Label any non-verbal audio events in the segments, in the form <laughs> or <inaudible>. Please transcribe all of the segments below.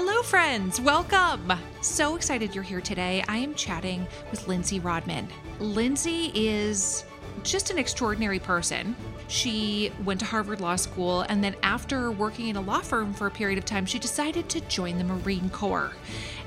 Hello, friends. Welcome. So excited you're here today. I am chatting with Lindsay Rodman. Lindsay is just an extraordinary person. She went to Harvard Law School, and then after working in a law firm for a period of time, she decided to join the Marine Corps.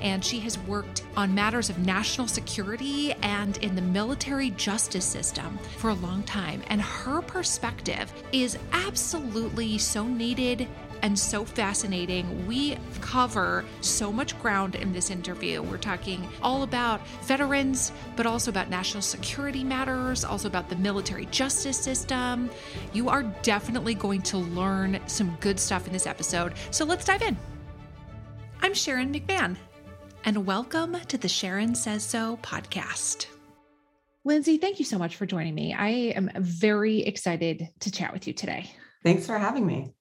And she has worked on matters of national security and in the military justice system for a long time. And her perspective is absolutely so needed and so fascinating. We cover so much ground in this interview. We're talking all about veterans, but also about national security matters, also about the military justice system. You are definitely going to learn some good stuff in this episode. So let's dive in. I'm Sharon McMahon, and welcome to the Sharon Says So podcast. Lindsay, thank you so much for joining me. I am very excited to chat with you today. Thanks for having me.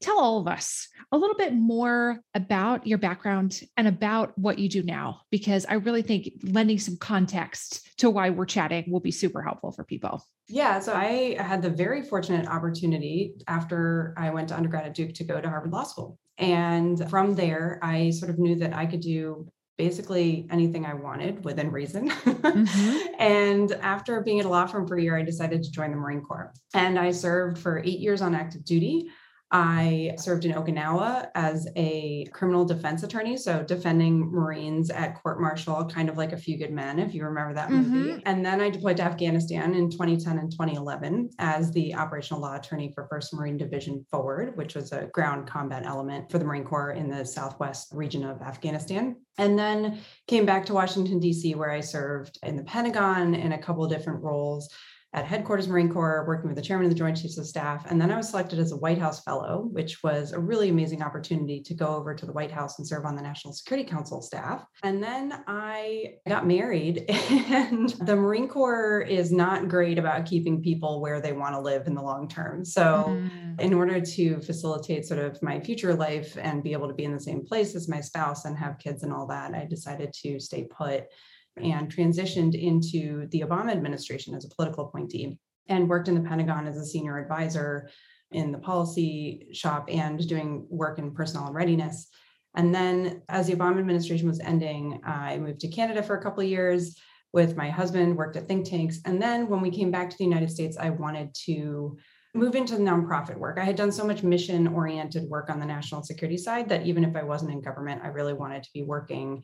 Tell all of us a little bit more about your background and about what you do now, because I really think lending some context to why we're chatting will be super helpful for people. Yeah, so I had the very fortunate opportunity after I went to undergrad at Duke to go to Harvard Law School. And from there, I sort of knew that I could do basically anything I wanted within reason. Mm-hmm. <laughs> and after being at a law firm for a year, I decided to join the Marine Corps. And I served for eight years on active duty. I served in Okinawa as a criminal defense attorney, so defending Marines at court martial, kind of like A Few Good Men, if you remember that mm-hmm. movie. And then I deployed to Afghanistan in 2010 and 2011 as the operational law attorney for 1st Marine Division Forward, which was a ground combat element for the Marine Corps in the southwest region of Afghanistan. And then came back to Washington, D.C., where I served in the Pentagon in a couple of different roles at headquarters Marine Corps, working with the chairman of the Joint Chiefs of Staff. And then I was selected as a White House Fellow, which was a really amazing opportunity to go over to the White House and serve on the National Security Council staff. And then I got married, <laughs> and the Marine Corps is not great about keeping people where they want to live in the long term. So, mm. in order to facilitate sort of my future life and be able to be in the same place as my spouse and have kids and all that, I decided to stay put Mm-hmm. and transitioned into the Obama administration as a political appointee and worked in the Pentagon as a senior advisor in the policy shop and doing work in personnel and readiness. And then as the Obama administration was ending, I moved to Canada for a couple of years with my husband, worked at think tanks. And then when we came back to the United States, I wanted to move into the nonprofit work. I had done so much mission oriented work on the national security side that even if I wasn't in government, I really wanted to be working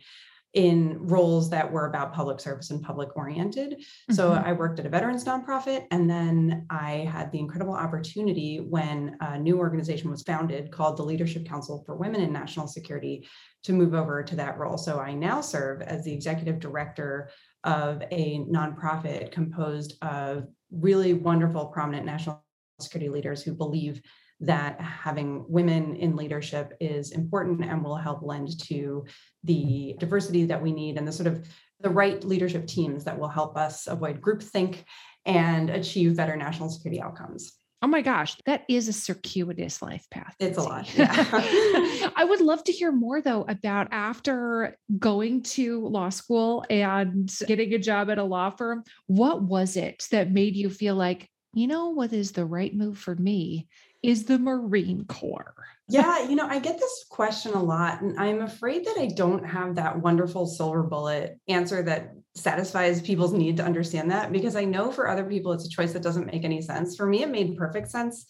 in roles that were about public service and public oriented. Mm-hmm. So I worked at a veterans nonprofit, and then I had the incredible opportunity when a new organization was founded called the Leadership Council for Women in National Security to move over to that role. So I now serve as the executive director of a nonprofit composed of really wonderful, prominent national security leaders who believe that having women in leadership is important and will help lend to the diversity that we need and the sort of the right leadership teams that will help us avoid groupthink and achieve better national security outcomes. Oh my gosh, that is a circuitous life path. It's a lot. Yeah. <laughs> I would love to hear more though about after going to law school and getting a job at a law firm. What was it that made you feel like, you know, what is the right move for me is the Marine Corps? Yeah, you know, I get this question a lot, and I'm afraid that I don't have that wonderful silver bullet answer that satisfies people's need to understand that because I know for other people it's a choice that doesn't make any sense. For me, it made perfect sense.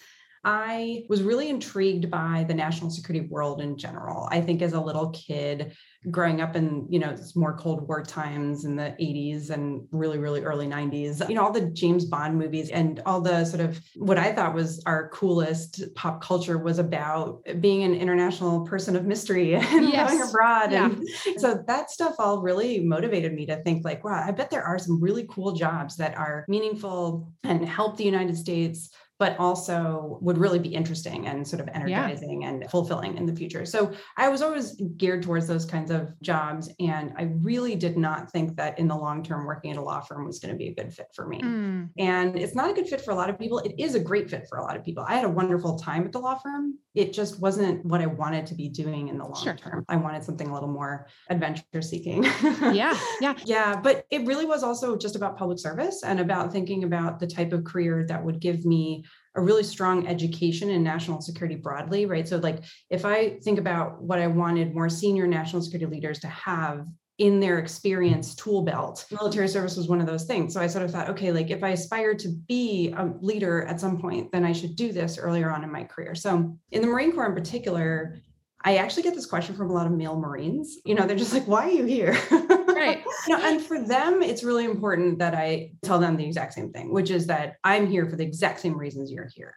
I was really intrigued by the national security world in general. I think as a little kid, growing up in you know more cold war times in the 80s and really really early 90s you know all the james bond movies and all the sort of what i thought was our coolest pop culture was about being an international person of mystery <laughs> and yes. going abroad yeah. and so that stuff all really motivated me to think like wow i bet there are some really cool jobs that are meaningful and help the united states but also would really be interesting and sort of energizing yeah. and fulfilling in the future. So I was always geared towards those kinds of jobs. And I really did not think that in the long term, working at a law firm was going to be a good fit for me. Mm. And it's not a good fit for a lot of people. It is a great fit for a lot of people. I had a wonderful time at the law firm. It just wasn't what I wanted to be doing in the long sure. term. I wanted something a little more adventure seeking. yeah. Yeah. <laughs> Yeah. But it really was also just about public service and about thinking about the type of career that would give me a really strong education in national security broadly, right? So, like, if I think about what I wanted more senior national security leaders to have in their experience tool belt. Military service was one of those things. So I sort of thought, okay, like if I aspire to be a leader at some point, then I should do this earlier on in my career. So in the Marine Corps in particular, I actually get this question from a lot of male Marines. You know, they're just like, why are you here? Right. <laughs> you know, and for them, it's really important that I tell them the exact same thing, which is that I'm here for the exact same reasons you're here.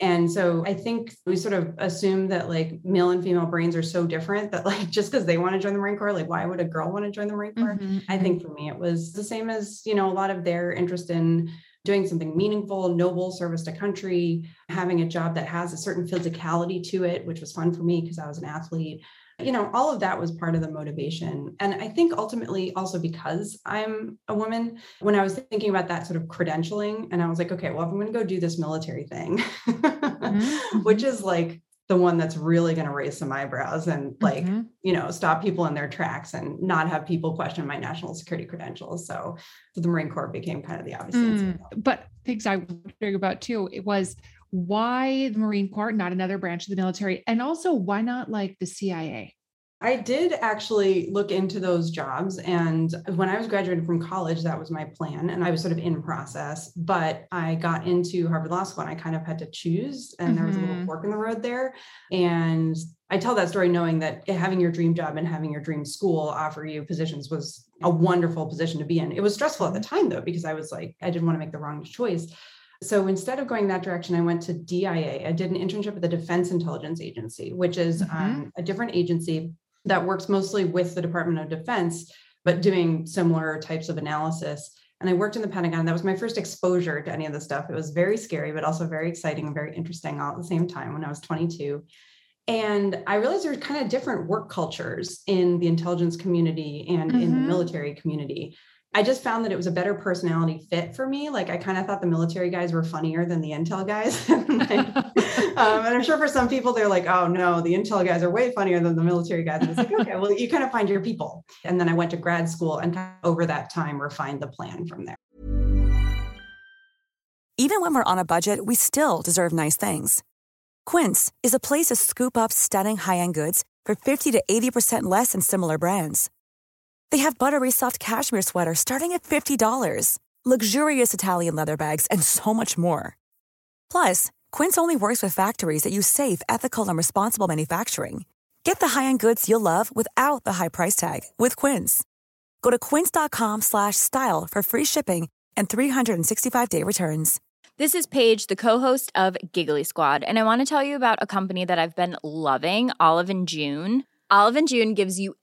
And so I think we sort of assume that like male and female brains are so different that like <laughs> just because they want to join the Marine Corps, like why would a girl want to join the Marine Corps? Mm-hmm. I think mm-hmm. for me, it was the same as, you know, a lot of their interest in doing something meaningful, noble, service to country, having a job that has a certain physicality to it, which was fun for me because I was an athlete you know, all of that was part of the motivation. And I think ultimately also because I'm a woman, when I was thinking about that sort of credentialing, and I was like, okay, well, if I'm going to go do this military thing, mm-hmm. <laughs> which is like the one that's really going to raise some eyebrows and like mm-hmm. you know stop people in their tracks and not have people question my national security credentials so, so the marine corps became kind of the obvious mm, but things i was wondering about too it was why the Marine Corps, not another branch of the military? And also, why not like the CIA? I did actually look into those jobs. And when I was graduating from college, that was my plan. And I was sort of in process. But I got into Harvard Law School and I kind of had to choose. And mm-hmm. there was a little mm-hmm. fork in the road there. And I tell that story knowing that having your dream job and having your dream school offer you positions was a wonderful position to be in. It was stressful at the mm-hmm. time, though, because I was like, I didn't want to make the wrong choice. So instead of going that direction, I went to DIA. I did an internship at the Defense Intelligence Agency, which is mm-hmm. um, a different agency that works mostly with the Department of Defense, but doing similar types of analysis. And I worked in the Pentagon. That was my first exposure to any of this stuff. It was very scary, but also very exciting and very interesting all at the same time when I was 22. And I realized there's kind of different work cultures in the intelligence community and mm-hmm. in the mm-hmm. military community. I just found that it was a better personality fit for me. Like I kind of thought the military guys were funnier than the intel guys. <laughs> um, and I'm sure for some people they're like, oh no, the intel guys are way funnier than the military guys. And it's like, okay, well, you kind of find your people. And then I went to grad school and kind of over that time refined the plan from there. Even when we're on a budget, we still deserve nice things. Quince is a place to scoop up stunning high-end goods for 50 to 80% less than similar brands. They have buttery soft cashmere sweaters starting at $50, luxurious Italian leather bags, and so much more. Plus, Quince only works with factories that use safe, ethical, and responsible manufacturing. Get the high-end goods you'll love without the high price tag with Quince. Go to quince.com/style for free shipping and 365-day returns. This is Paige, the co-host of Giggly Squad, and I want to tell you about a company that I've been loving, Olive and June. Olive and June gives you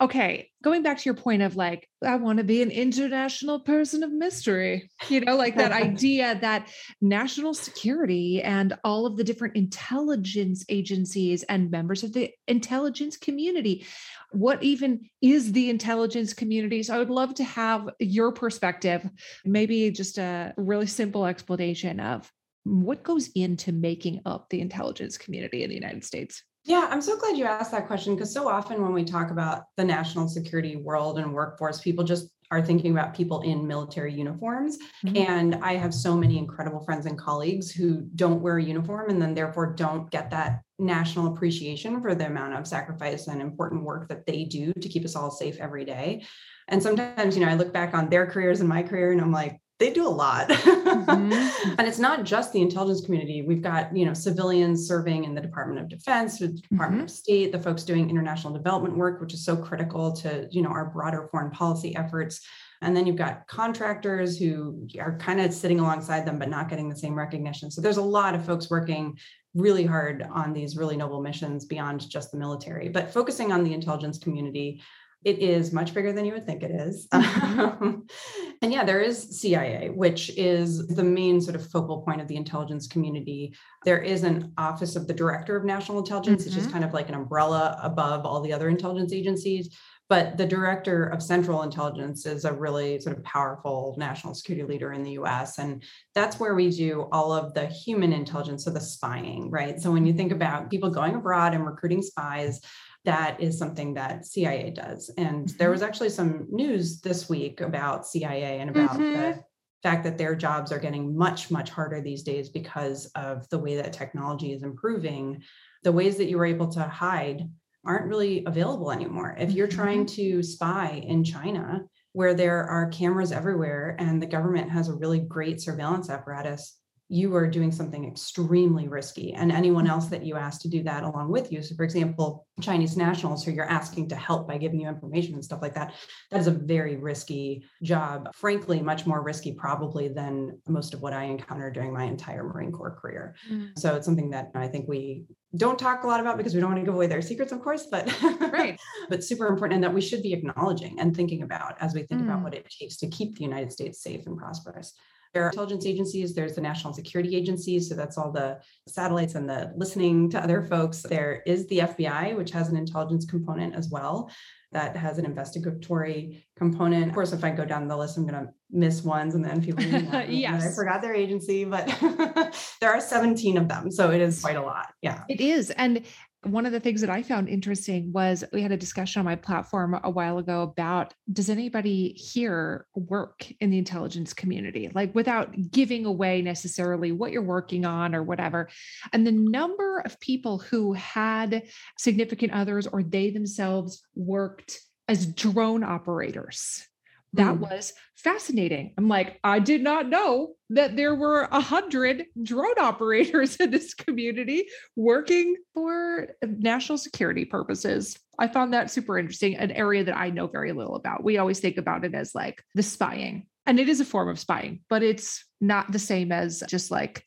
Okay, going back to your point of like, I want to be an international person of mystery, you know, like that <laughs> idea that national security and all of the different intelligence agencies and members of the intelligence community. What even is the intelligence community? So I would love to have your perspective, maybe just a really simple explanation of what goes into making up the intelligence community in the United States. Yeah, I'm so glad you asked that question because so often when we talk about the national security world and workforce, people just are thinking about people in military uniforms. Mm-hmm. And I have so many incredible friends and colleagues who don't wear a uniform and then therefore don't get that national appreciation for the amount of sacrifice and important work that they do to keep us all safe every day. And sometimes, you know, I look back on their careers and my career and I'm like, they do a lot. <laughs> Mm-hmm. and it's not just the intelligence community. We've got, you know, civilians serving in the Department of Defense, the Department mm-hmm. of State, the folks doing international development work, which is so critical to, you know, our broader foreign policy efforts. And then you've got contractors who are kind of sitting alongside them, but not getting the same recognition. So there's a lot of folks working really hard on these really noble missions beyond just the military. But focusing on the intelligence community, it is much bigger than you would think it is. <laughs> Mm-hmm. <laughs> and yeah, there is CIA, which is the main sort of focal point of the intelligence community. There is an office of the director of national intelligence, mm-hmm. it's just kind of like an umbrella above all the other intelligence agencies. But the director of central intelligence is a really sort of powerful national security leader in the US. And that's where we do all of the human intelligence, so the spying, right? So when you think about people going abroad and recruiting spies, that is something that CIA does. And there mm-hmm. was actually some news this week about CIA and about mm-hmm. the fact that their jobs are getting much, much harder these days because of the way that technology is improving. The ways that you were able to hide aren't really available anymore. If you're trying mm-hmm. to spy in China, where there are cameras everywhere and the government has a really great surveillance apparatus, you are doing something extremely risky and anyone else that you ask to do that along with you. So for example chinese nationals who you're asking to help by giving you information and stuff like that that is a very risky job. Frankly much more risky probably than most of what i encountered during my entire marine corps career. Mm. so it's something that i think we don't talk a lot about because we don't want to give away their secrets of course but right. <laughs> but super important and that we should be acknowledging and thinking about as we think mm. about what it takes to keep the united states safe and prosperous there are intelligence agencies, there's the national security agencies. So that's all the satellites and the listening to other folks. There is the FBI, which has an intelligence component as well, that has an investigatory component. Of course, if I go down the list, I'm going to miss ones and then people, <laughs> yes. I forgot their agency, but <laughs> there are 17 of them. So it is quite a lot. Yeah. It is. And one of the things that I found interesting was we had a discussion on my platform a while ago about does anybody here work in the intelligence community, like without giving away necessarily what you're working on or whatever. And the number of people who had significant others or they themselves worked as drone operators that mm. was fascinating. I'm like, I did not know that there were a hundred drone <laughs> operators in this community working for national security purposes. I found that super interesting, an area that I know very little about. We always think about it as like the spying, and it is a form of spying, but it's not the same as just like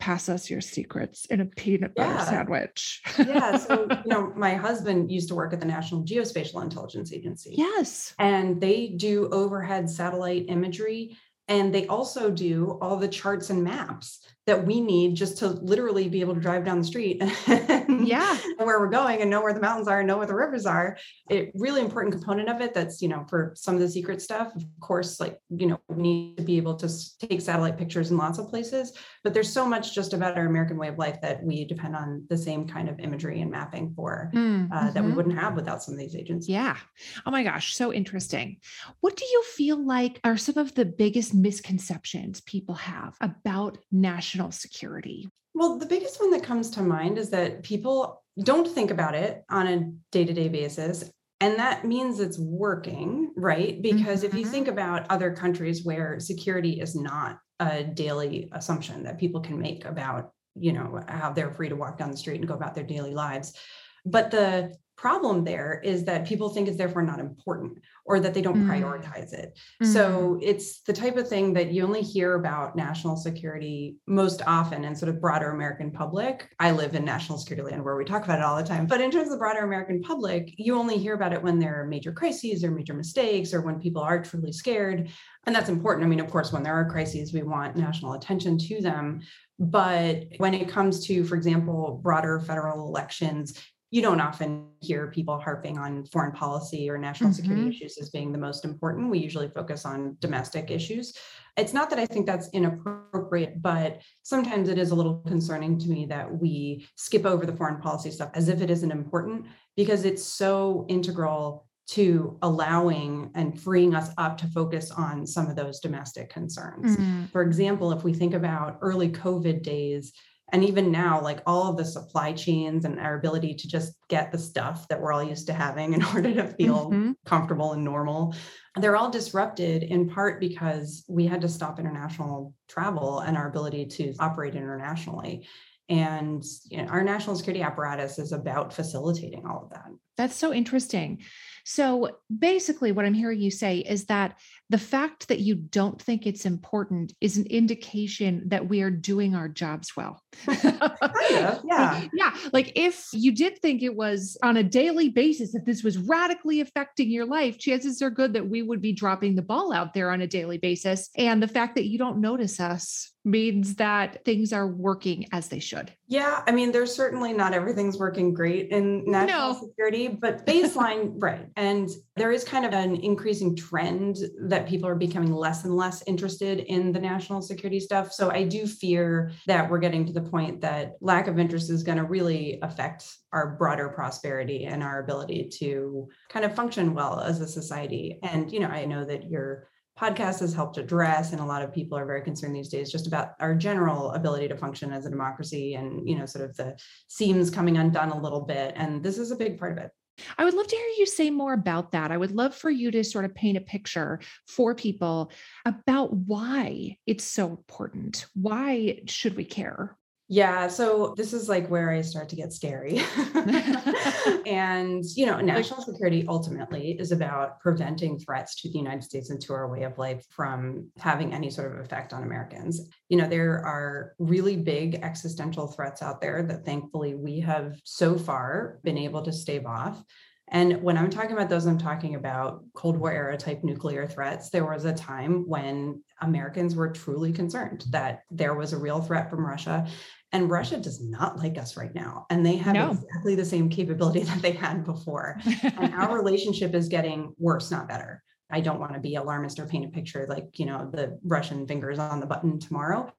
pass us your secrets in a peanut butter yeah. sandwich. yeah. So, <laughs> you know, my husband used to work at the National Geospatial Intelligence Agency. Yes. And they do overhead satellite imagery. And they also do all the charts and maps that we need just to literally be able to drive down the street <laughs> and yeah. where we're going and know where the mountains are and know where the rivers are. A really important component of it that's you know for some of the secret stuff of course like you know we need to be able to take satellite pictures in lots of places. But there's so much just about our american way of life that we depend on the same kind of imagery and mapping for mm-hmm. uh, that we mm-hmm. wouldn't have without some of these agents. Yeah. Oh my gosh so interesting. What do you feel like are some of the biggest misconceptions people have about national national security? Well, the biggest one that comes to mind is that people don't think about it on a day to day basis. And that means it's working, right? Because mm-hmm. if you mm-hmm. think about other countries where security is not a daily assumption that people can make about, you know, how they're free to walk down the street and go about their daily lives. But the problem there is that people think it's therefore not important or that they don't mm. prioritize it. Mm. So it's the type of thing that you only hear about national security most often in sort of broader American public. I live in national security land where we talk about it all the time. But in terms of the broader American public, you only hear about it when there are major crises or major mistakes or when people are truly scared. And that's important. I mean, of course, when there are crises, we want national attention to them. But when it comes to, for example, broader federal elections, you don't often hear people harping on foreign policy or national mm-hmm. security issues as being the most important. We usually focus on domestic issues. It's not that I think that's inappropriate, but sometimes it is a little concerning to me that we skip over the foreign policy stuff as if it isn't important because it's so integral to allowing and freeing us up to focus on some of those domestic concerns. Mm-hmm. For example, if we think about early COVID days, and even now like all of the supply chains and our ability to just get the stuff that we're all used to having in <laughs> order to feel mm-hmm. comfortable and normal they're all disrupted in part because we had to stop international travel and our ability to operate internationally. And you know, our national security apparatus is about facilitating all of that. That's so interesting. So basically, what I'm hearing you say is that the fact that you don't think it's important is an indication that we are doing our jobs well. <laughs> yeah. Yeah. Like if you did think it was on a daily basis, that this was radically affecting your life, chances are good that we would be dropping the ball out there on a daily basis. And the fact that you don't notice us means that things are working as they should. Yeah, I mean, there's certainly not everything's working great in national no. security, but baseline, <laughs> right. And there is kind of an increasing trend that people are becoming less and less interested in the national security stuff. So I do fear that we're getting to the point that lack of interest is going to really affect our broader prosperity and our ability to kind of function well as a society. And, you know, I know that you're podcast has helped address and a lot of people are very concerned these days just about our general ability to function as a democracy and you know sort of the seams coming undone a little bit and this is a big part of it I would love to hear you say more about that. I would love for you to sort of paint a picture for people about why it's so important. Why should we care? Yeah, so this is like where I start to get scary. <laughs> <laughs> and, you know, national security ultimately is about preventing threats to the United States and to our way of life from having any sort of effect on Americans. You know, there are really big existential threats out there that thankfully we have so far been able to stave off. And when I'm talking about those, I'm talking about Cold War era type nuclear threats. There was a time when Americans were truly concerned that there was a real threat from Russia and Russia does not like us right now. And they have no. exactly the same capability <laughs> that they had before. and our <laughs> relationship is getting worse, not better. I don't want to be alarmist or paint a picture like, you know, the Russian fingers on the button tomorrow.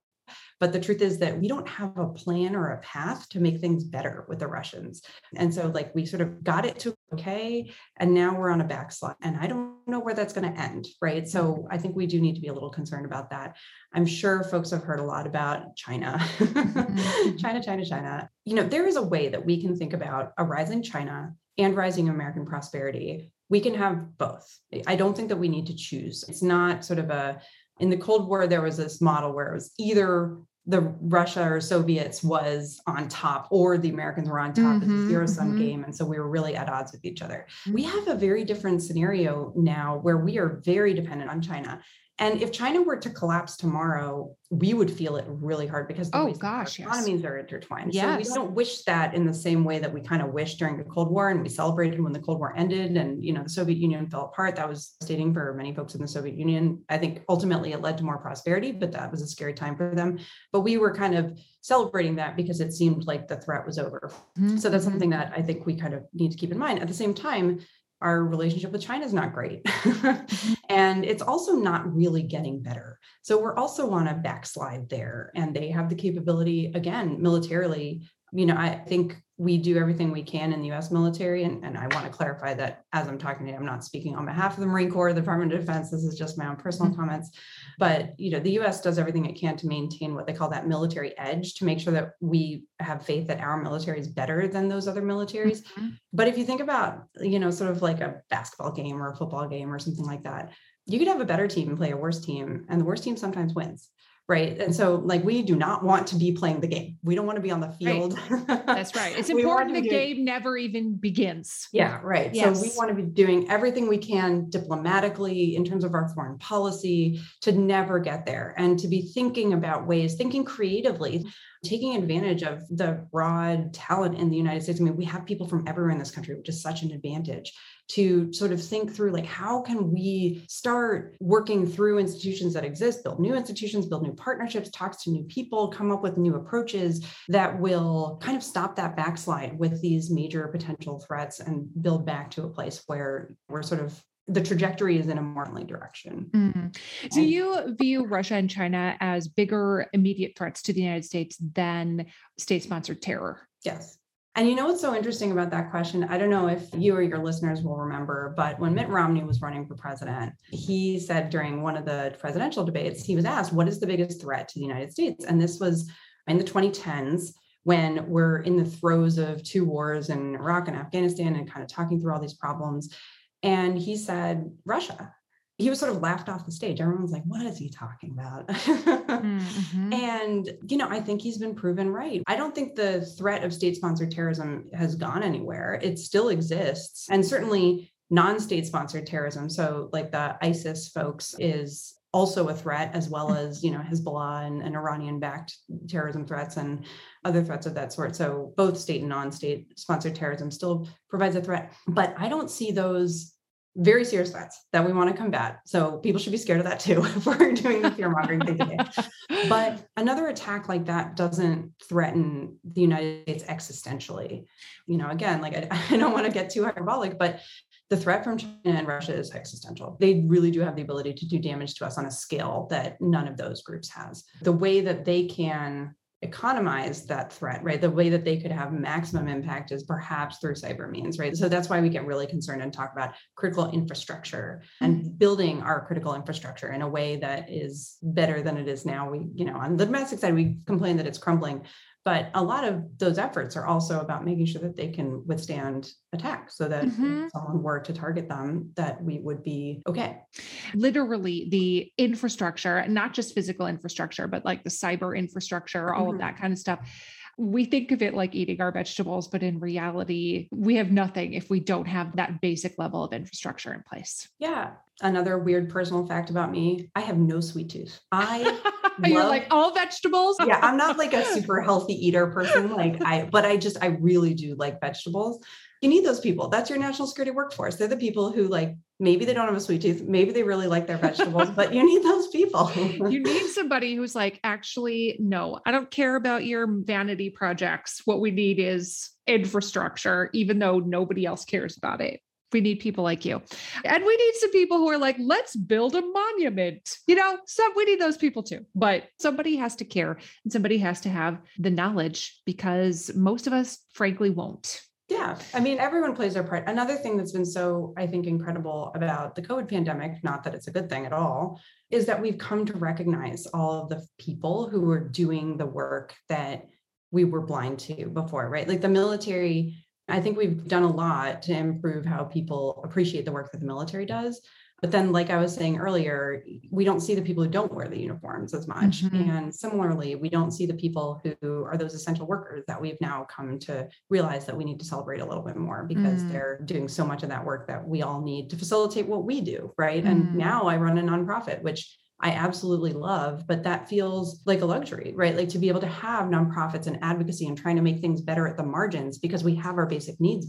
But the truth is that we don't have a plan or a path to make things better with the Russians. And so, like, we sort of got it to okay, and now we're on a backslide. And I don't know where that's going to end, right? So, I think we do need to be a little concerned about that. I'm sure folks have heard a lot about China, mm-hmm. <laughs> China, China, China. You know, there is a way that we can think about a rising China and rising American prosperity. We can have both. I don't think that we need to choose. It's not sort of a in the Cold War, there was this model where it was either the Russia or Soviets was on top or the Americans were on top. Mm-hmm, it's a zero sum mm-hmm. game. And so we were really at odds with each other. We have a very different scenario now where we are very dependent on China. And if China were to collapse tomorrow, we would feel it really hard because the oh gosh, economies yes. are intertwined. Yes. So we don't wish that in the same way that we kind of wished during the Cold War and we celebrated when the Cold War ended and you know the Soviet Union fell apart. That was stating for many folks in the Soviet Union. I think ultimately it led to more prosperity, but that was a scary time for them. But we were kind of celebrating that because it seemed like the threat was over. Mm-hmm. So that's mm-hmm. something that I think we kind of need to keep in mind. At the same time, our relationship with China is not great. <laughs> Mm-hmm. and it's also not really getting better. So we're also on a backslide there. And they have the capability, again, militarily. You know, I think we do everything we can in the US military. And, and I want to clarify that as I'm talking to you, I'm not speaking on behalf of the Marine Corps, the Department of Defense. This is just my own personal mm-hmm. comments. But you know, the US does everything it can to maintain what they call that military edge to make sure that we have faith that our military is better than those other militaries. Mm-hmm. But if you think about, you know, sort of like a basketball game or a football game or something like that, you could have a better team and play a worse team, and the worst team sometimes wins right? And so like we do not want to be playing the game. We don't want to be on the field. Right. that's right. It's <laughs> important the doing... game never even begins. Yeah right. Yes. so we want to be doing everything we can diplomatically in terms of our foreign policy to never get there and to be thinking about ways thinking creatively taking advantage of the broad talent in the United States. I mean, we have people from everywhere in this country, which is such an advantage to sort of think through like how can we start working through institutions that exist build new institutions build new partnerships talk to new people come up with new approaches that will kind of stop that backslide with these major potential threats and build back to a place where we're sort of the trajectory is in a more friendly direction. Mm-hmm. So you view Russia and China as bigger immediate threats to the United States than state-sponsored terror? Yes. And you know what's so interesting about that question? I don't know if you or your listeners will remember, but when Mitt Romney was running for president, he said during one of the presidential debates, he was asked, What is the biggest threat to the United States? And this was in the 2010s when we're in the throes of two wars in Iraq and Afghanistan and kind of talking through all these problems. And he said, Russia. He was sort of laughed off the stage. Everyone was like, what is he talking about? mm-hmm. <laughs> And, you know, I think he's been proven right. I don't think the threat of state sponsored terrorism has gone anywhere. It still exists. And certainly non state sponsored terrorism. So, like the ISIS folks is also a threat as well <laughs> as you know hezbollah and, and iranian backed terrorism threats and other threats of that sort so both state and non-state sponsored terrorism still provides a threat but i don't see those very serious threats that we want to combat so people should be scared of that too <laughs> if we're doing the fear mongering thing today <laughs> but another attack like that doesn't threaten the united states existentially you know again like i, <laughs> I don't want to get too hyperbolic but the threat from China and Russia is existential. They really do have the ability to do damage to us on a scale that none of those groups has. The way that they can economize that threat, right? The way that they could have maximum impact is perhaps through cyber means, right? So that's why we get really concerned and talk about critical infrastructure and mm-hmm. building our critical infrastructure in a way that is better than it is now. We, you know, on the domestic side, we complain that it's crumbling, but a lot of those efforts are also about making sure that they can withstand attack so that mm-hmm. if someone were to target them that we would be okay literally the infrastructure not just physical infrastructure but like the cyber infrastructure all mm-hmm. of that kind of stuff we think of it like eating our vegetables, but in reality, we have nothing if we don't have that basic level of infrastructure in place. Yeah. Another weird personal fact about me I have no sweet tooth. I <laughs> You're like all vegetables. yeah, I'm not like a <laughs> super healthy eater person. Like I, but I just I really do like vegetables. You need those people. That's your national security workforce. They're the people who like maybe they don't have a sweet tooth, maybe they really like their vegetables, but you need those people. you <laughs> need somebody who's like, actually, no, I don't care about your vanity projects. What we need is infrastructure, even though nobody else cares about it we need people like you. And we need some people who are like, let's build a monument. You know, so we need those people too. But somebody has to care and somebody has to have the knowledge because most of us, frankly, won't. Yeah. I mean, everyone plays their part. Another thing that's been so, I think, incredible about the COVID pandemic, not that it's a good thing at all, is that we've come to recognize all of the people who were doing the work that we were blind to before, right? Like the military I think we've done a lot to improve how people appreciate the work that the military does. But then, like I was saying earlier, we don't see the people who don't wear the uniforms as much. Mm-hmm. And similarly, we don't see the people who are those essential workers that we've now come to realize that we need to celebrate a little bit more because mm. they're doing so much of that work that we all need to facilitate what we do. Right. Mm. And now I run a nonprofit, which I absolutely love, but that feels like a luxury, right? Like to be able to have nonprofits and advocacy and trying to make things better at the margins because we have our basic needs.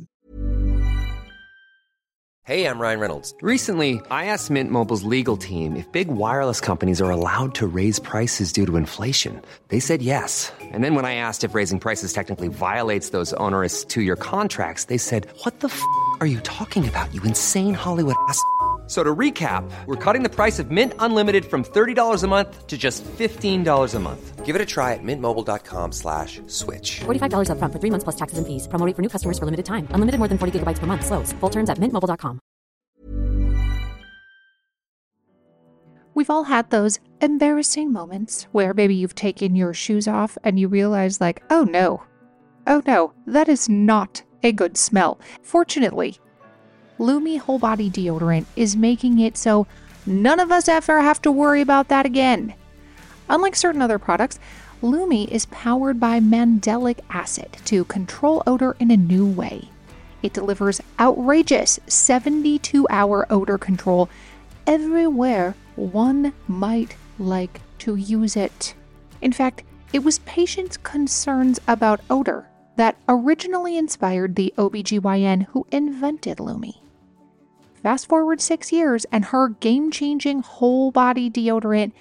Hey, I'm Ryan Reynolds. Recently, I asked Mint Mobile's legal team if big wireless companies are allowed to raise prices due to inflation. They said yes. And then when I asked if raising prices technically violates those onerous two year contracts, they said, What the f are you talking about, you insane Hollywood ass? So to recap, we're cutting the price of Mint Unlimited from $30 a month to just $15 a month. Give it a try at mintmobile.com slash switch. $45 up front for three months plus taxes and fees. Promo for new customers for limited time. Unlimited more than 40 gigabytes per month. Slows. Full terms at mintmobile.com. We've all had those embarrassing moments where maybe you've taken your shoes off and you realize like, oh no, oh no, that is not a good smell. Fortunately, Lume Whole Body Deodorant is making it so none of us ever have to worry about that again. Unlike certain other products, Lume is powered by mandelic acid to control odor in a new way. It delivers outrageous 72 hour odor control everywhere one might like to use it. In fact, It was patients' concerns about odor that originally inspired the OBGYN who invented Lume. Fast forward six years, and her game changing whole body deodorant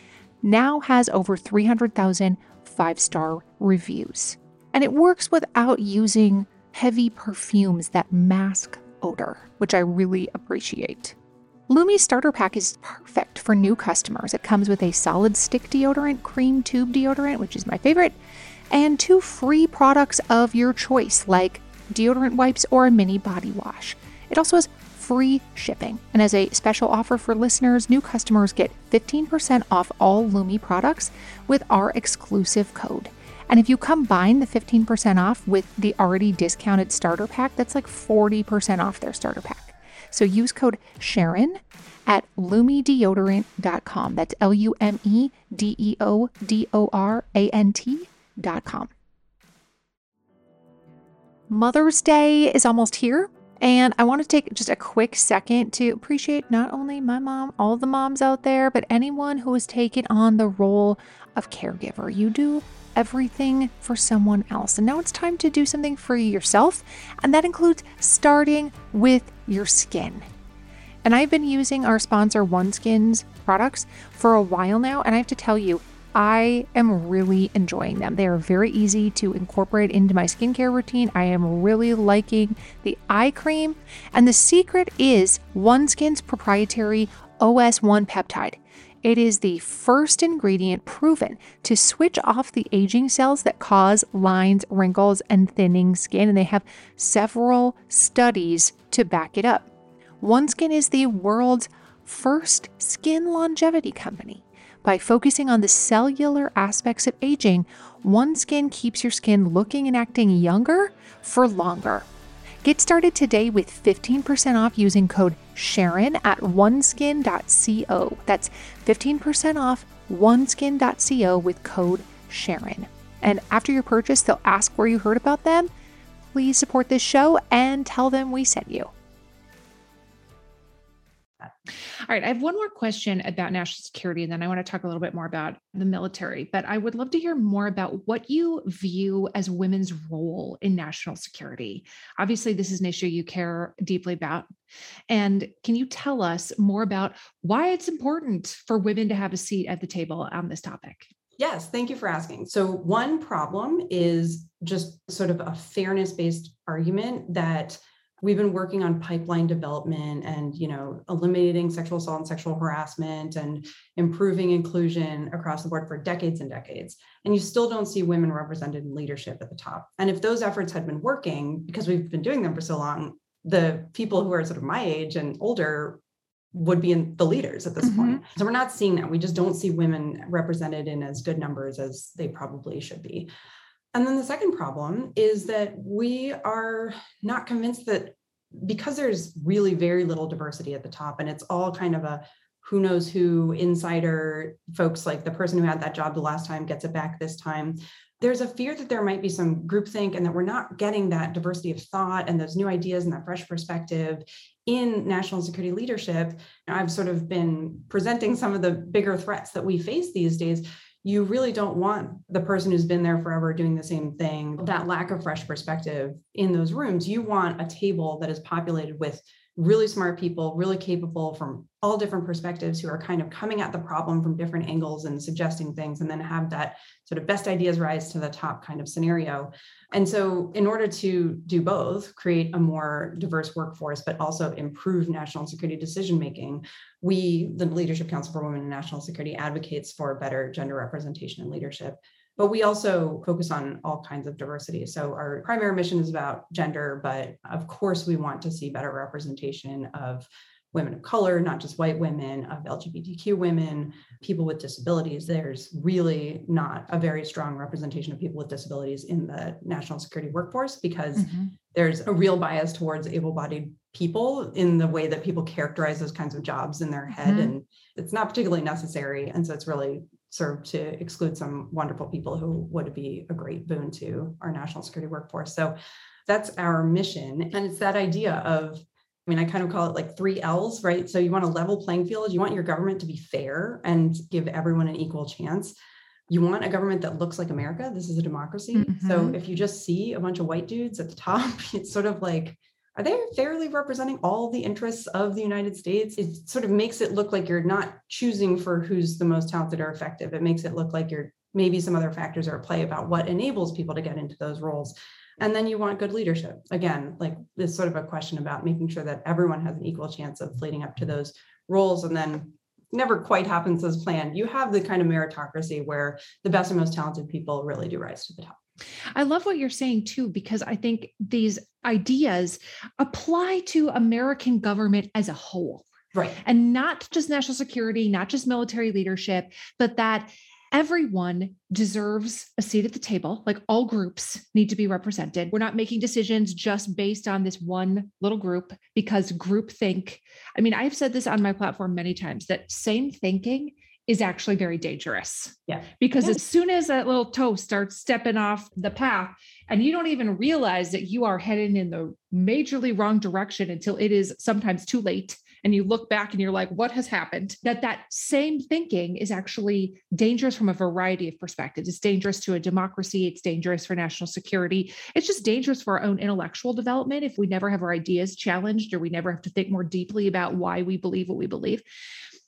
now has over 300,000 five star reviews. And it works without using heavy perfumes that mask odor, which I really appreciate. Lume Starter Pack is perfect for new customers. It comes with a solid stick deodorant, cream tube deodorant, which is my favorite, and two free products of your choice, like deodorant wipes or a mini body wash. It also has free shipping. And as a special offer for listeners, new customers get 15% off all Lume products with our exclusive code. And if you combine the 15% off with the already discounted starter pack, that's like 40% off their starter pack. So use code Sharon at lumedeodorant.com. That's L U M E D E O D O R A N T.com. Mother's Day is almost here. And I want to take just a quick second to appreciate not only my mom, all the moms out there, but anyone who has taken on the role of caregiver. You do everything for someone else. And now it's time to do something for yourself. And that includes starting with your skin. And I've been using our sponsor OneSkin's products for a while now. And I have to tell you, I am really enjoying them. They are very easy to incorporate into my skincare routine. I am really liking the eye cream. And the secret is OneSkin's proprietary OS1 peptide. It is the first ingredient proven to switch off the aging cells that cause lines, wrinkles, and thinning skin, and they have several studies to back it up. OneSkin is the world's first skin longevity company. By focusing on the cellular aspects of aging, OneSkin keeps your skin looking and acting younger for longer. Get started today with 15% off using code Sharon at oneskin.co. That's 15% off oneskin.co with code Sharon. And after your purchase, they'll ask where you heard about them. Please support this show and tell them we sent you. All right. I have one more question about national security, and then I want to talk a little bit more about the military. But I would love to hear more about what you view as women's role in national security. Obviously, this is an issue you care deeply about. And can you tell us more about why it's important for women to have a seat at the table on this topic? Yes, thank you for asking. So, one problem is just sort of a fairness based argument that we've been working on pipeline development and you know eliminating sexual assault and sexual harassment and improving inclusion across the board for decades and decades and you still don't see women represented in leadership at the top and if those efforts had been working because we've been doing them for so long the people who are sort of my age and older would be in the leaders at this mm-hmm. point. So we're not seeing that. We just don't see women represented in as good numbers as they probably should be. And then the second problem is that we are not convinced that because there's really very little diversity at the top and it's all kind of a who knows who insider folks like the person who had that job the last time gets it back this time there's a fear that there might be some groupthink and that we're not getting that diversity of thought and those new ideas and that fresh perspective in national security leadership. I've sort of been presenting some of the bigger threats that we face these days you really don't want the person who's been there forever doing the same thing, that lack of fresh perspective in those rooms. You want a table that is populated with really smart people, really capable from all different perspectives who are kind of coming at the problem from different angles and suggesting things, and then have that sort of best ideas rise to the top kind of scenario. And so, in order to do both, create a more diverse workforce, but also improve national security decision making, we, the Leadership Council for Women in National Security, advocates for better gender representation in leadership. But we also focus on all kinds of diversity. So our primary mission is about gender, but of course, we want to see better representation of women of color, not just white women, of LGBTQ women, people with disabilities. There's really not a very strong representation of people with disabilities in the national security workforce because mm-hmm. there's a real bias towards able bodied people in the way that people characterize those kinds of jobs in their head. Mm-hmm. And it's not particularly necessary. And so it's really served to exclude some wonderful people who would be a great boon to our national security workforce. So that's our mission. And it's that idea of I mean, I kind of call it like three L's, right? So you want a level playing field. You want your government to be fair and give everyone an equal chance. you want a government that looks like America. This is a democracy. Mm-hmm. So if you just see a bunch of white dudes at the top, <laughs> it's sort of like, are they fairly representing all the interests of the United States? It sort of makes it look like you're not choosing for who's the most talented or effective. It makes it look like you're maybe some other factors are at play about what enables people to get into those roles. And then you want good leadership. Again, like this sort of a question about making sure that everyone has an equal chance of leading up to those roles. And then never quite happens as planned. You have the kind of meritocracy where the best and most talented people really do rise to the top. I love what you're saying too, because I think these ideas apply to American government as a whole. Right. And not just national security, not just military leadership, but that everyone deserves a seat at the table. Like all groups need to be represented. We're not making decisions just based on this one little group because group think. I mean, I've said this on my platform many times that same thinking is actually very dangerous. Yeah. Because yeah. as soon as that little toe starts stepping off the path and you don't even realize that you are heading in the majorly wrong direction until it is sometimes too late and you look back and you're like what has happened? That that same thinking is actually dangerous from a variety of perspectives. It's dangerous to a democracy. It's dangerous for national security. It's just dangerous for our own intellectual development if we never have our ideas challenged or we never have to think more deeply about why we believe what we believe.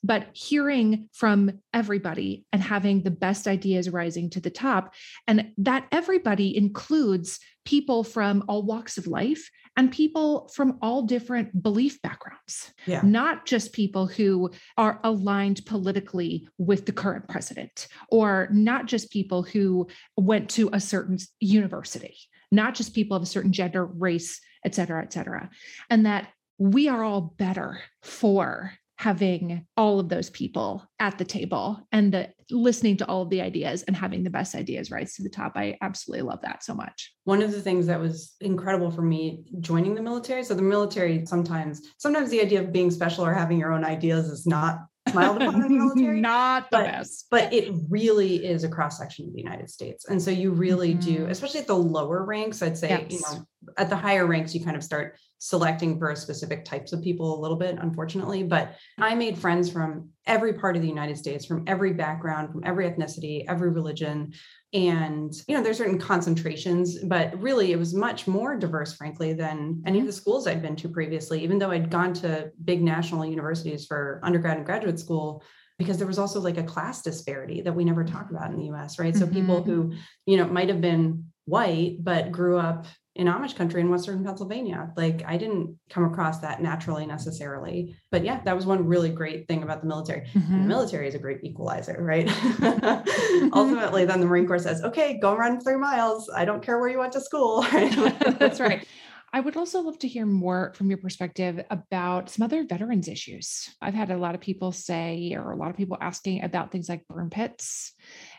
But hearing from everybody and having the best ideas rising to the top. And that everybody includes people from all walks of life and people from all different belief backgrounds, yeah. not just people who are aligned politically with the current president, or not just people who went to a certain university, not just people of a certain gender, race, et cetera, et cetera. And that we are all better for having all of those people at the table and the listening to all of the ideas and having the best ideas rise to the top. I absolutely love that so much. One of the things that was incredible for me joining the military. So the military sometimes sometimes the idea of being special or having your own ideas is not smiled upon in the military. <laughs> Not the but, best. But it really is a cross section of the United States. And so you really mm-hmm. do, especially at the lower ranks, I'd say, yes. you know, at the higher ranks, you kind of start selecting for specific types of people a little bit, unfortunately. But I made friends from every part of the United States, from every background, from every ethnicity, every religion. And, you know, there's certain concentrations, but really it was much more diverse, frankly, than any of the schools I'd been to previously, even though I'd gone to big national universities for undergrad and graduate school because there was also like a class disparity that we never talk about in the US, right? So mm-hmm. people who, you know, might have been white but grew up in Amish country in Western Pennsylvania. Like I didn't come across that naturally necessarily. But yeah, that was one really great thing about the military. Mm-hmm. The military is a great equalizer, right? <laughs> Ultimately, then the Marine Corps says, okay, go run three miles. I don't care where you went to school. <laughs> <laughs> That's right. I would also love to hear more from your perspective about some other veterans issues. I've had a lot of people say, or a lot of people asking about things like burn pits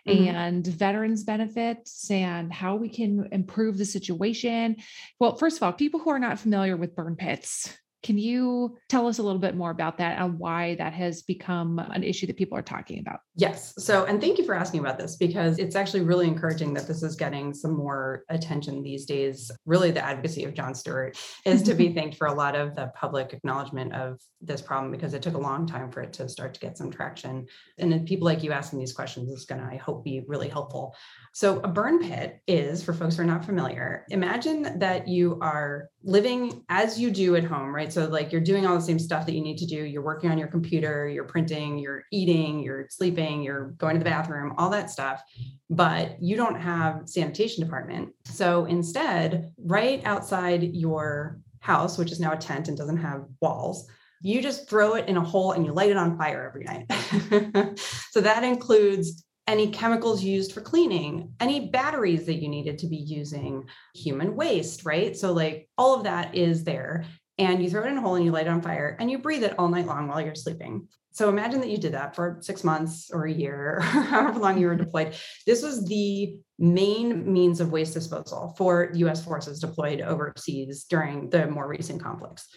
mm-hmm. and veterans benefits and how we can improve the situation. Well, first of all, people who are not familiar with burn pits, can you tell us a little bit more about that and why that has become an issue that people are talking about? Yes. So, and thank you for asking about this because it's actually really encouraging that this is getting some more attention these days. Really, the advocacy of Jon Stewart is to be <laughs> thanked for a lot of the public acknowledgement of this problem because it took a long time for it to start to get some traction. And then people like you asking these questions is going to, I hope, be really helpful. So, a burn pit is, for folks who are not familiar, imagine that you are living as you do at home, right? So, like you're doing all the same stuff that you need to do. You're working on your computer, you're printing, you're eating, you're sleeping, you're going to the bathroom, all that stuff. But you don't have sanitation department. So instead, right outside your house, which is now a tent and doesn't have walls, you just throw it in a hole and you light it on fire every night. <laughs> so that includes any chemicals used for cleaning, any batteries that you needed to be using, human waste, right? So, like, all of that is there and you throw it in a hole and you light it on fire and you breathe it all night long while you're sleeping. So imagine that you did that for six months or a year, <laughs> however long you were deployed. This was the main means of waste disposal for US forces deployed overseas during the more recent conflicts.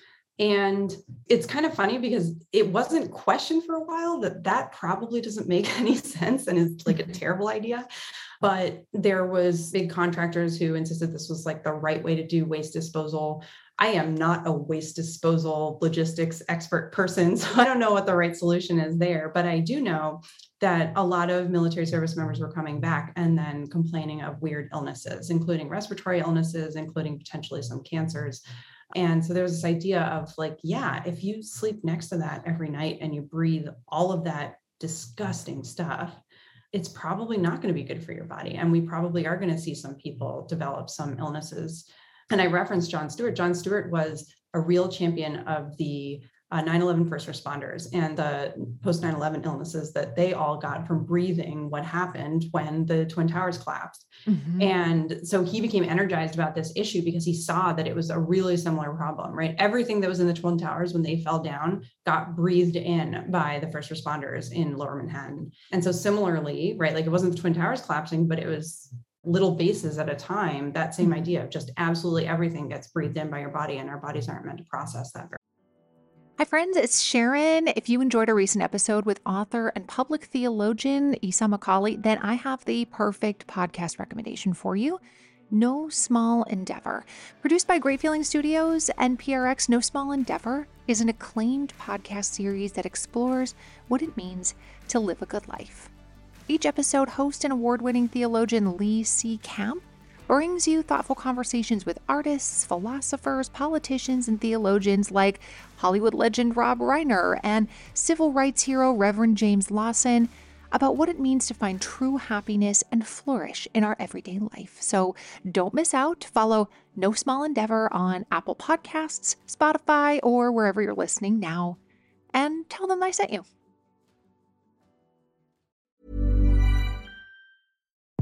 And it's kind of funny because it wasn't questioned for a while that that probably doesn't make <laughs> any sense and is like a terrible idea. But there was big contractors who insisted this was like the right way to do waste disposal I am not a waste disposal logistics expert person, <laughs> so I don't know what the right solution is there. But I do know that a lot of military service members were coming back and then complaining of weird illnesses, including respiratory illnesses, including potentially some cancers. And so there was this idea of like, yeah, if you sleep next to that every night and you breathe all of that disgusting stuff, it's probably not going to be good for your body. And we probably are going to see some people develop some illnesses. And I referenced Jon Stewart. Jon Stewart was a real champion of the uh, 9-11 first responders and the post 9-11 illnesses that they all got from breathing what happened when the twin towers collapsed mm-hmm. and so he became energized about this issue because he saw that it was a really similar problem right everything that was in the twin towers when they fell down got breathed in by the first responders in lower manhattan and so similarly right like it wasn't the twin towers collapsing but it was little bases at a time that same mm-hmm. idea of just absolutely everything gets breathed in by your body and our bodies aren't meant to process that Hi, friends, it's Sharon. If you enjoyed a recent episode with author and public theologian Esau McCaulley, then I have the perfect podcast recommendation for you. No Small Endeavor. Produced by Great Feeling Studios and PRX, No Small Endeavor is an acclaimed podcast series that explores what it means to live a good life. Each episode, host and award winning theologian Lee C. Camp brings you thoughtful conversations with artists, philosophers, politicians, and theologians like Hollywood legend Rob Reiner and civil rights hero Reverend James Lawson about what it means to find true happiness and flourish in our everyday life. So don't miss out. Follow No Small Endeavor on Apple Podcasts, Spotify, or wherever you're listening now, and tell them I sent you.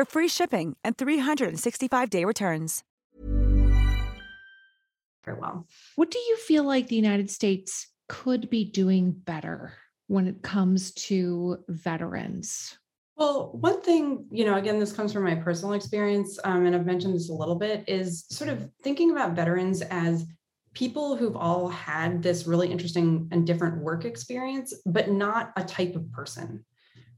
for free shipping and 365-day returns. Very well. What do you feel like the United States could be doing better when it comes to veterans? Well, one thing, you know, again, this comes from my personal experience, um, and I've mentioned this a little bit, is sort of thinking about veterans as people who've all had this really interesting and different work experience, but not a type of person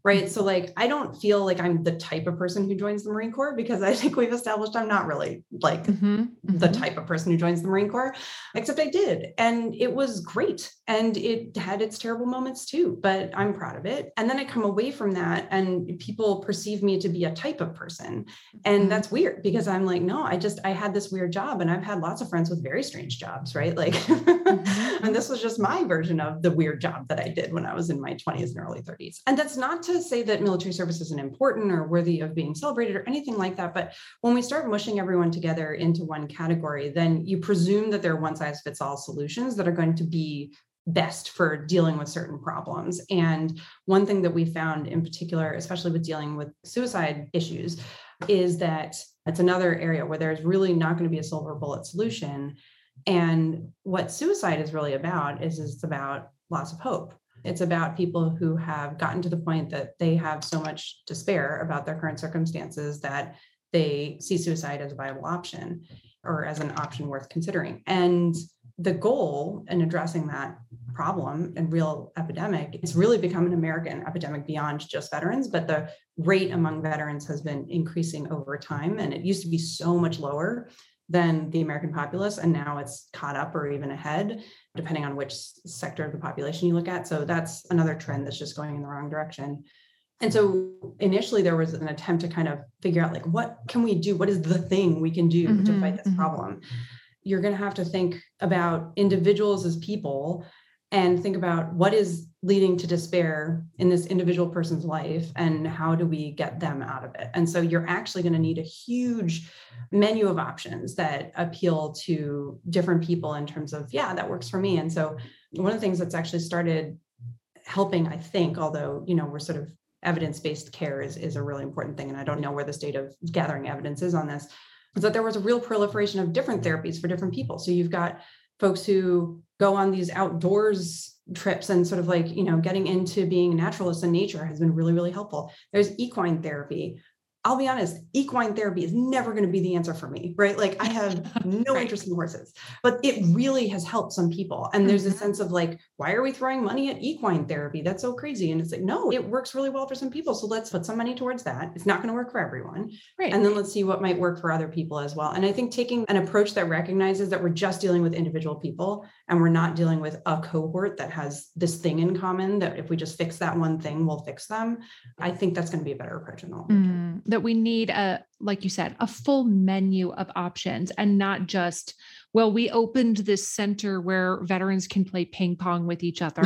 right so like i don't feel like i'm the type of person who joins the marine corps because i think we've established i'm not really like mm-hmm, the mm-hmm. type of person who joins the marine corps except i did and it was great and it had its terrible moments too but i'm proud of it and then i come away from that and people perceive me to be a type of person and mm-hmm. that's weird because i'm like no i just i had this weird job and i've had lots of friends with very strange jobs right like mm-hmm. <laughs> and this was just my version of the weird job that i did when i was in my 20s and early 30s and that's not to to say that military service isn't important or worthy of being celebrated or anything like that. But when we start mushing everyone together into one category, then you presume that there are one size fits all solutions that are going to be best for dealing with certain problems. And one thing that we found in particular, especially with dealing with suicide issues, is that it's another area where there's really not going to be a silver bullet solution. And what suicide is really about is it's about loss of hope. It's about people who have gotten to the point that they have so much despair about their current circumstances that they see suicide as a viable option or as an option worth considering. And the goal in addressing that problem and real epidemic, it's really become an American epidemic beyond just veterans, but the rate among veterans has been increasing over time. And it used to be so much lower than the American populace. And now it's caught up or even ahead, depending on which sector of the population you look at. So that's another trend that's just going in the wrong direction. And so initially there was an attempt to kind of figure out like what can we do? What is the thing we can do mm-hmm, to fight this mm-hmm. problem? You're going to have to think about individuals as people and think about what is leading to despair in this individual person's life and how do we get them out of it? And so you're actually going to need a huge menu of options that appeal to different people in terms of yeah that works for me. And so one of the things that's actually started helping i think although you know we're sort of evidence-based care is, is a really important thing and i don't know where the state of gathering evidence is on this is that there was a real proliferation of different therapies for different people. So you've got folks who go on these outdoors trips and sort of like you know getting into being naturalists in nature has been really really helpful there's equine therapy I'll be honest, equine therapy is never going to be the answer for me, right? Like I have <laughs> no right. interest in horses, but it really has helped some people. And there's mm-hmm. a sense of like, why are we throwing money at equine therapy? That's so crazy. And it's like, no, it works really well for some people. So let's put some money towards that. It's not going to work for everyone. Right. And then let's see what might work for other people as well. And I think taking an approach that recognizes that we're just dealing with individual people and we're not dealing with a cohort that has this thing in common that if we just fix that one thing, we'll fix them. I think that's going to be a better approach in the long term. Mm, that we need a, like you said, a full menu of options and not just, well, we opened this center where veterans can play ping pong with each other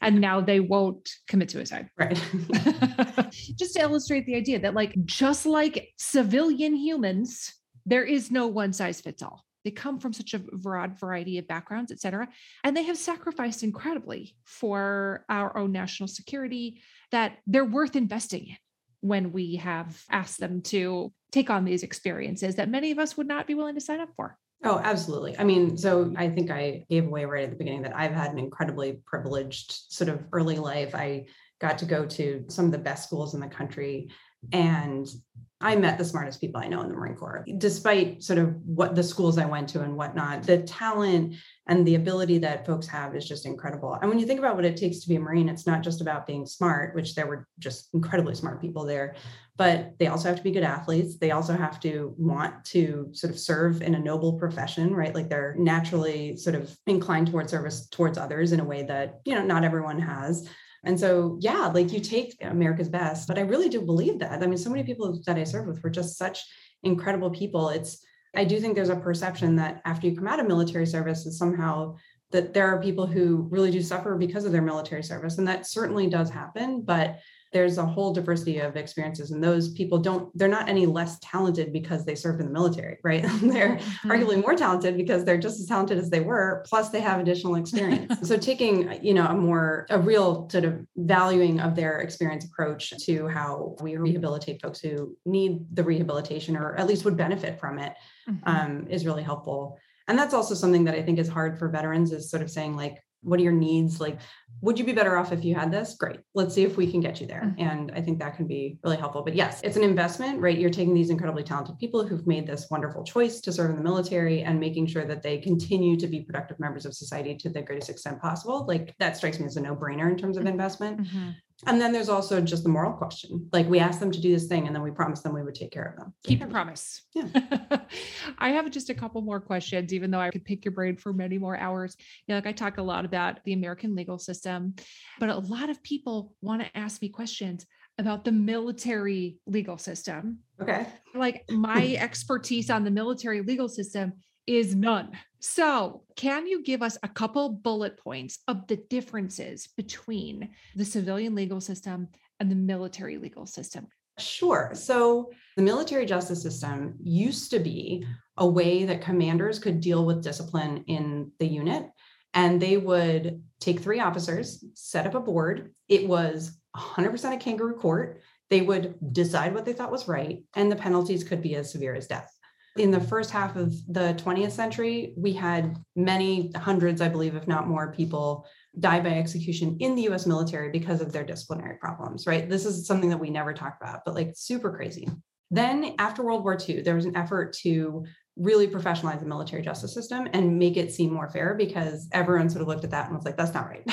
and now they won't commit suicide. <laughs> Right. <laughs> just to illustrate the idea that, like, just like civilian humans, there is no one size fits all they come from such a broad variety of backgrounds, et cetera. And they have sacrificed incredibly for our own national security that they're worth investing in when we have asked them to take on these experiences that many of us would not be willing to sign up for. Oh, absolutely. I mean, so I think I gave away right at the beginning that I've had an incredibly privileged sort of early life. I got to go to some of the best schools in the country and I met the smartest people I know in the Marine Corps. Despite sort of what the schools I went to and whatnot, the talent and the ability that folks have is just incredible. And when you think about what it takes to be a Marine, it's not just about being smart, which there were just incredibly smart people there, but they also have to be good athletes. They also have to want to sort of serve in a noble profession, right? Like they're naturally sort of inclined towards service towards others in a way that, you know, not everyone has. And so, yeah, like you take America's best, but I really do believe that. I mean, so many people that I serve with were just such incredible people. It's, I do think there's a perception that after you come out of military service, is somehow that there are people who really do suffer because of their military service. And that certainly does happen. But there's a whole diversity of experiences and those people don't they're not any less talented because they served in the military right <laughs> they're mm-hmm. arguably more talented because they're just as talented as they were plus they have additional experience <laughs> so taking you know a more a real sort of valuing of their experience approach to how we rehabilitate folks who need the rehabilitation or at least would benefit from it mm-hmm. um, is really helpful and that's also something that i think is hard for veterans is sort of saying like what are your needs? Like would you be better off if you had this? Great. Let's see if we can get you there. Mm-hmm. and i think that can be really helpful. But yes it's an investment right? You're taking these incredibly talented people who've made this wonderful choice to serve in the military and making sure that they continue to be productive members of society to the greatest extent possible. Like that strikes me as a no-brainer in terms of mm-hmm. investment. Mm-hmm. And then there's also just the moral question. Like we asked them to do this thing and then we promised them we would take care of them. Keep your promise. Yeah. <laughs> I have just a couple more questions, even though I could pick your brain for many more hours. You know, like I talk a lot about the American legal system, but a lot of people want to ask me questions about the military legal system. Okay. Like my expertise on the military legal system is none. So, can you give us a couple bullet points of the differences between the civilian legal system and the military legal system? Sure. So, the military justice system used to be a way that commanders could deal with discipline in the unit. And they would take three officers, set up a board. It was 100% a kangaroo court. They would decide what they thought was right, and the penalties could be as severe as death in the first half of the 20th century, we had many hundreds, I believe, if not more people die by execution in the US military because of their disciplinary problems, right? This is something that we never talk about, but like super crazy. Then after World War II, there was an effort to really professionalize the military justice system and make it seem more fair because everyone sort of looked at that and was like, that's not right.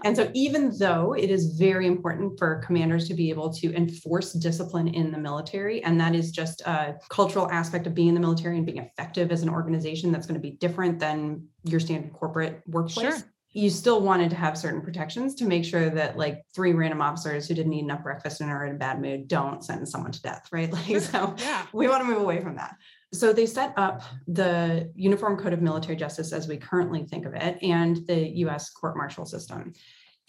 <laughs> and so, even though it is very important for commanders to be able to enforce discipline in the military, and that is just a cultural aspect of being in the military and being effective as an organization that's going to be different than your standard corporate workplace. Sure you still wanted to have certain protections to make sure that like three random officers who didn't eat enough breakfast and are in a bad mood don't sentence someone to death, right? <laughs> Like, so yeah. we want to move away from that. So they set up the Uniform Code of Military Justice as we currently think of it and the US court martial system.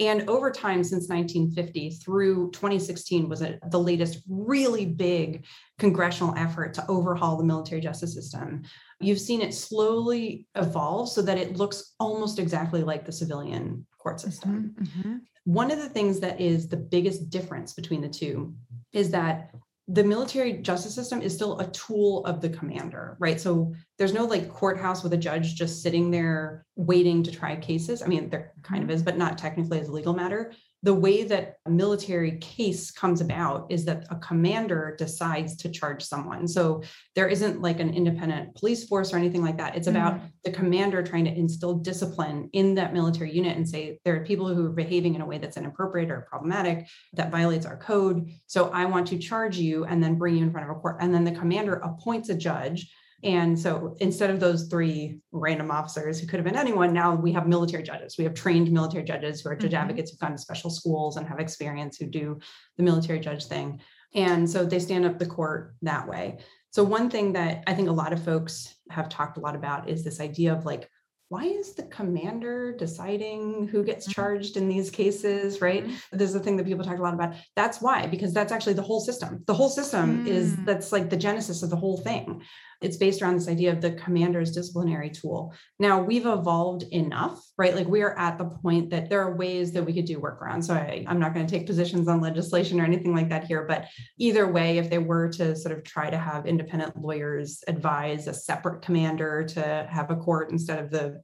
And over time, since 1950 through 2016, was a, the latest really big congressional effort to overhaul the military justice system. You've seen it slowly evolve so that it looks almost exactly like the civilian court system. Mm-hmm, mm-hmm. One of the things that is the biggest difference between the two is that the military justice system is still a tool of the commander, right? So there's no like courthouse with a judge just sitting there waiting to try cases. I mean, there kind of is, but not technically as a legal matter the way that a military case comes about is that a commander decides to charge someone. So there isn't like an independent police force or anything like that. It's about mm-hmm. the commander trying to instill discipline in that military unit and say there are people who are behaving in a way that's inappropriate or problematic that violates our code. So I want to charge you and then bring you in front of a court. And then the commander appoints a judge and so instead of those three random officers who could have been anyone, now we have military judges. We have trained military judges who are judge mm-hmm. advocates who've gone to special schools and have experience who do the military judge thing. And so they stand up the court that way. So, one thing that I think a lot of folks have talked a lot about is this idea of like, why is the commander deciding who gets mm-hmm. charged in these cases right mm-hmm. there's a thing that people talk a lot about that's why because that's actually the whole system the whole system mm. is that's like the genesis of the whole thing it's based around this idea of the commander's disciplinary tool. Now we've evolved enough right? Like we are at the point that there are ways that we could do workarounds. So I, i'm not going to take positions on legislation or anything like that here but either way if they were to sort of try to have independent lawyers advise a separate commander to have a court instead of the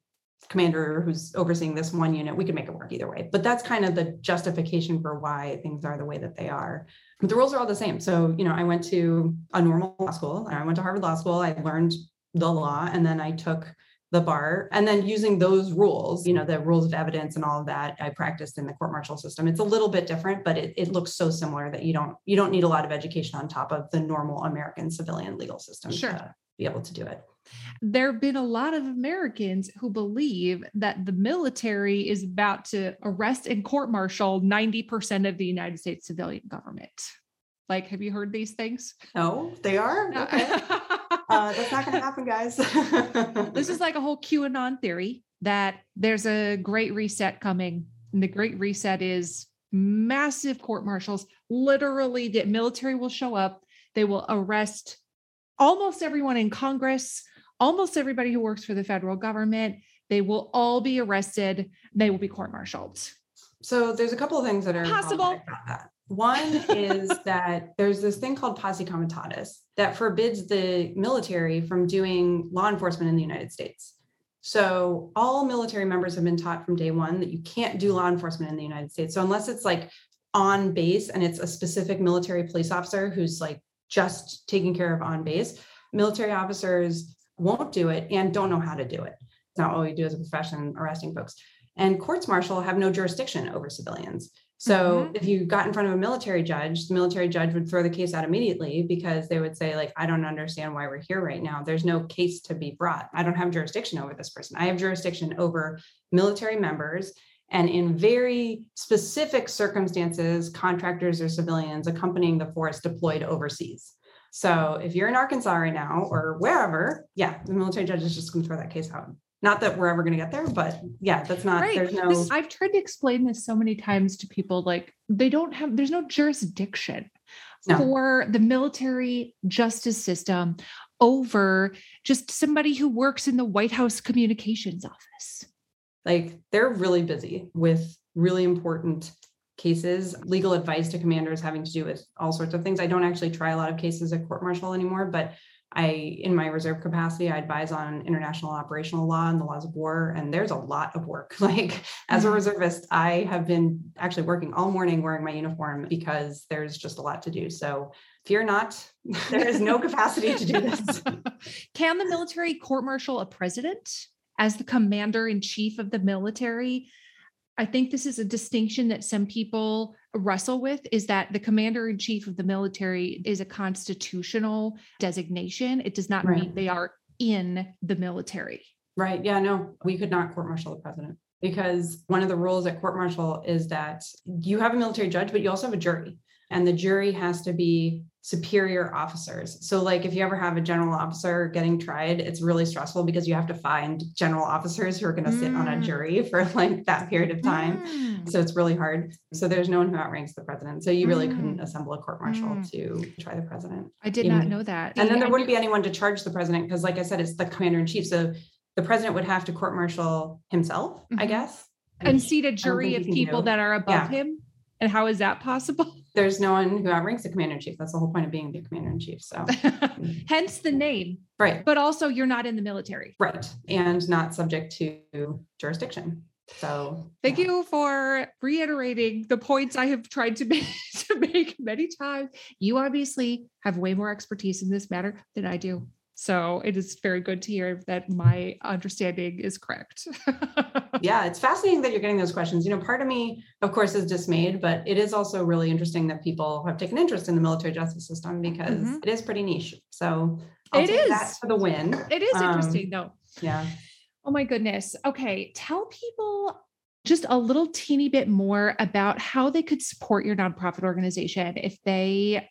commander who's overseeing this one unit, we could make it work either way. But that's kind of the justification for why things are the way that they are. But the rules are all the same. So, you know, I went to a normal law school and I went to Harvard Law School. I learned the law and then I took the bar and then using those rules you know the rules of evidence and all of that i practiced in the court martial system it's a little bit different but it, it looks so similar that you don't you don't need a lot of education on top of the normal american civilian legal system sure. to be able to do it there have been a lot of Americans who believe that the military is about to arrest and court martial 90% of the United States civilian government. Like, have you heard these things? No, they are. Okay. uh, that's not going to happen, guys. <laughs> this is like a whole QAnon theory that there's a great reset coming. And the great reset is massive court martials. Literally, the military will show up, they will arrest almost everyone in Congress, almost everybody who works for the federal government. They will all be arrested. They will be court martialed. So there's a couple of things that are possible. One is <laughs> that there's this thing called posse comitatus that forbids the military from doing law enforcement in the United States. So all military members have been taught from day one that you can't do law enforcement in the United States. So unless it's like on base and it's a specific military police officer who's like just taking care of on base, military officers won't do it and don't know how to do it. It's not what we do as a profession, arresting folks. And courts martial have no jurisdiction over civilians. So mm-hmm. if you got in front of a military judge, the military judge would throw the case out immediately because they would say, like, I don't understand why we're here right now. There's no case to be brought. I don't have jurisdiction over this person. I have jurisdiction over military members. And in very specific circumstances, contractors or civilians accompanying the force deployed overseas. So if you're in Arkansas right now or wherever, yeah, the military judge is just going to throw that case out. Not that we're ever going to get there, but yeah, that's not, right. there's no. This, I've tried to explain this so many times to people like they don't have, there's no jurisdiction no. for the military justice system over just somebody who works in the White House communications office. Like they're really busy with really important cases, legal advice to commanders having to do with all sorts of things. I don't actually try a lot of cases at court martial anymore, but I, in my reserve capacity, I advise on international operational law and the laws of war. And there's a lot of work. <laughs> Like as a mm-hmm. reservist, I have been actually working all morning wearing my uniform because there's just a lot to do. So fear not, <laughs> there is no <laughs> capacity to do this. Can the military court martial a president as the commander in chief of the military? I think this is a distinction that some people wrestle with is that the commander in chief of the military is a constitutional designation. It does not right. mean they are in the military. Right. Yeah, no, we could not court martial the president because one of the rules at court martial is that you have a military judge, but you also have a jury and the jury has to be superior officers. So, like, if you ever have a general officer getting tried, it's really stressful because you have to find general officers who are going to mm. sit on a mm. jury for like that period of time. Mm. So, it's really hard. So, there's no one who outranks the president. So, you really mm. couldn't assemble a court martial mm. to try the president. I did Even, not know that. And then there wouldn't be anyone to charge the president because, like I said, it's the commander in chief. So, the president would have to court martial himself, mm-hmm. I guess. And, and seat a jury of people that are above yeah. him. And how is that possible? There's no one who outranks the commander in chief. That's the whole point of being the commander in chief. So, <laughs> hence the name. Right. But also, you're not in the military. Right. And not subject to jurisdiction. So, thank yeah. you for reiterating the points I have tried to <laughs> make, to make many times. You obviously have way more expertise in this matter than I do. So it is very good to hear that my understanding is correct. <laughs> yeah, it's fascinating that you're getting those questions. You know, part of me, of course, is dismayed, but it is also really interesting that people have taken interest in the military justice system because mm-hmm. it is pretty niche. So I'll it is that for the win. It is um, interesting though. Yeah. Oh my goodness. Okay. Tell people just a little teeny bit more about how they could support your nonprofit organization if they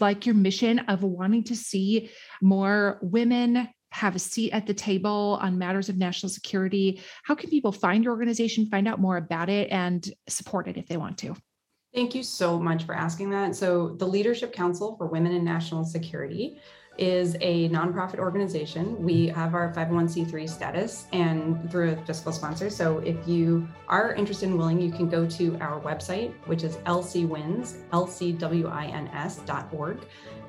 like your mission of wanting to see more women have a seat at the table on matters of national security, how can people find your organization, find out more about it, and support it if they want to? Thank you so much for asking that. So, the Leadership Council for Women in National Security is a nonprofit organization. We have our 501c3 status and through a fiscal sponsor. So if you are interested and willing, you can go to our website, which is lcwins, lcwins.org.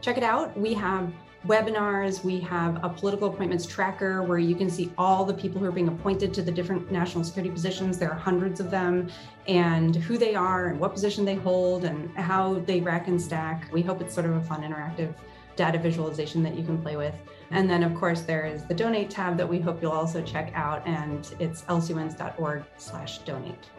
Check it out. We have webinars, we have a political appointments tracker where you can see all the people who are being appointed to the different national security positions. There are hundreds of them, and who they are, and what position they hold, and how they rack and stack. We hope it's sort of a fun, interactive data visualization that you can play with. And then, of course, there is the donate tab that we hope you'll also check out, and it's lcwins.org slash donate.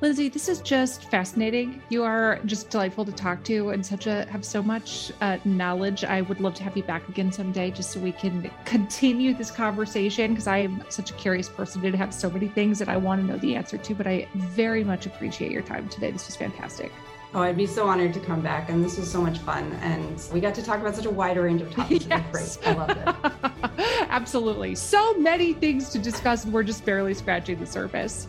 Lindsay, this is just fascinating. You are just delightful to talk to and such a have so much uh, knowledge. I would love to have you back again someday just so we can continue this conversation because I am such a curious person to have so many things that I want to know the answer to. But I very much appreciate your time today. This was fantastic. Oh, I'd be so honored to come back. And this was so much fun. And we got to talk about such a wide range of topics. <laughs> yes. I love it. <laughs> Absolutely. So many things to discuss, and we're just barely scratching the surface.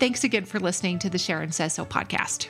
Thanks again for listening to the Sharon Says So podcast.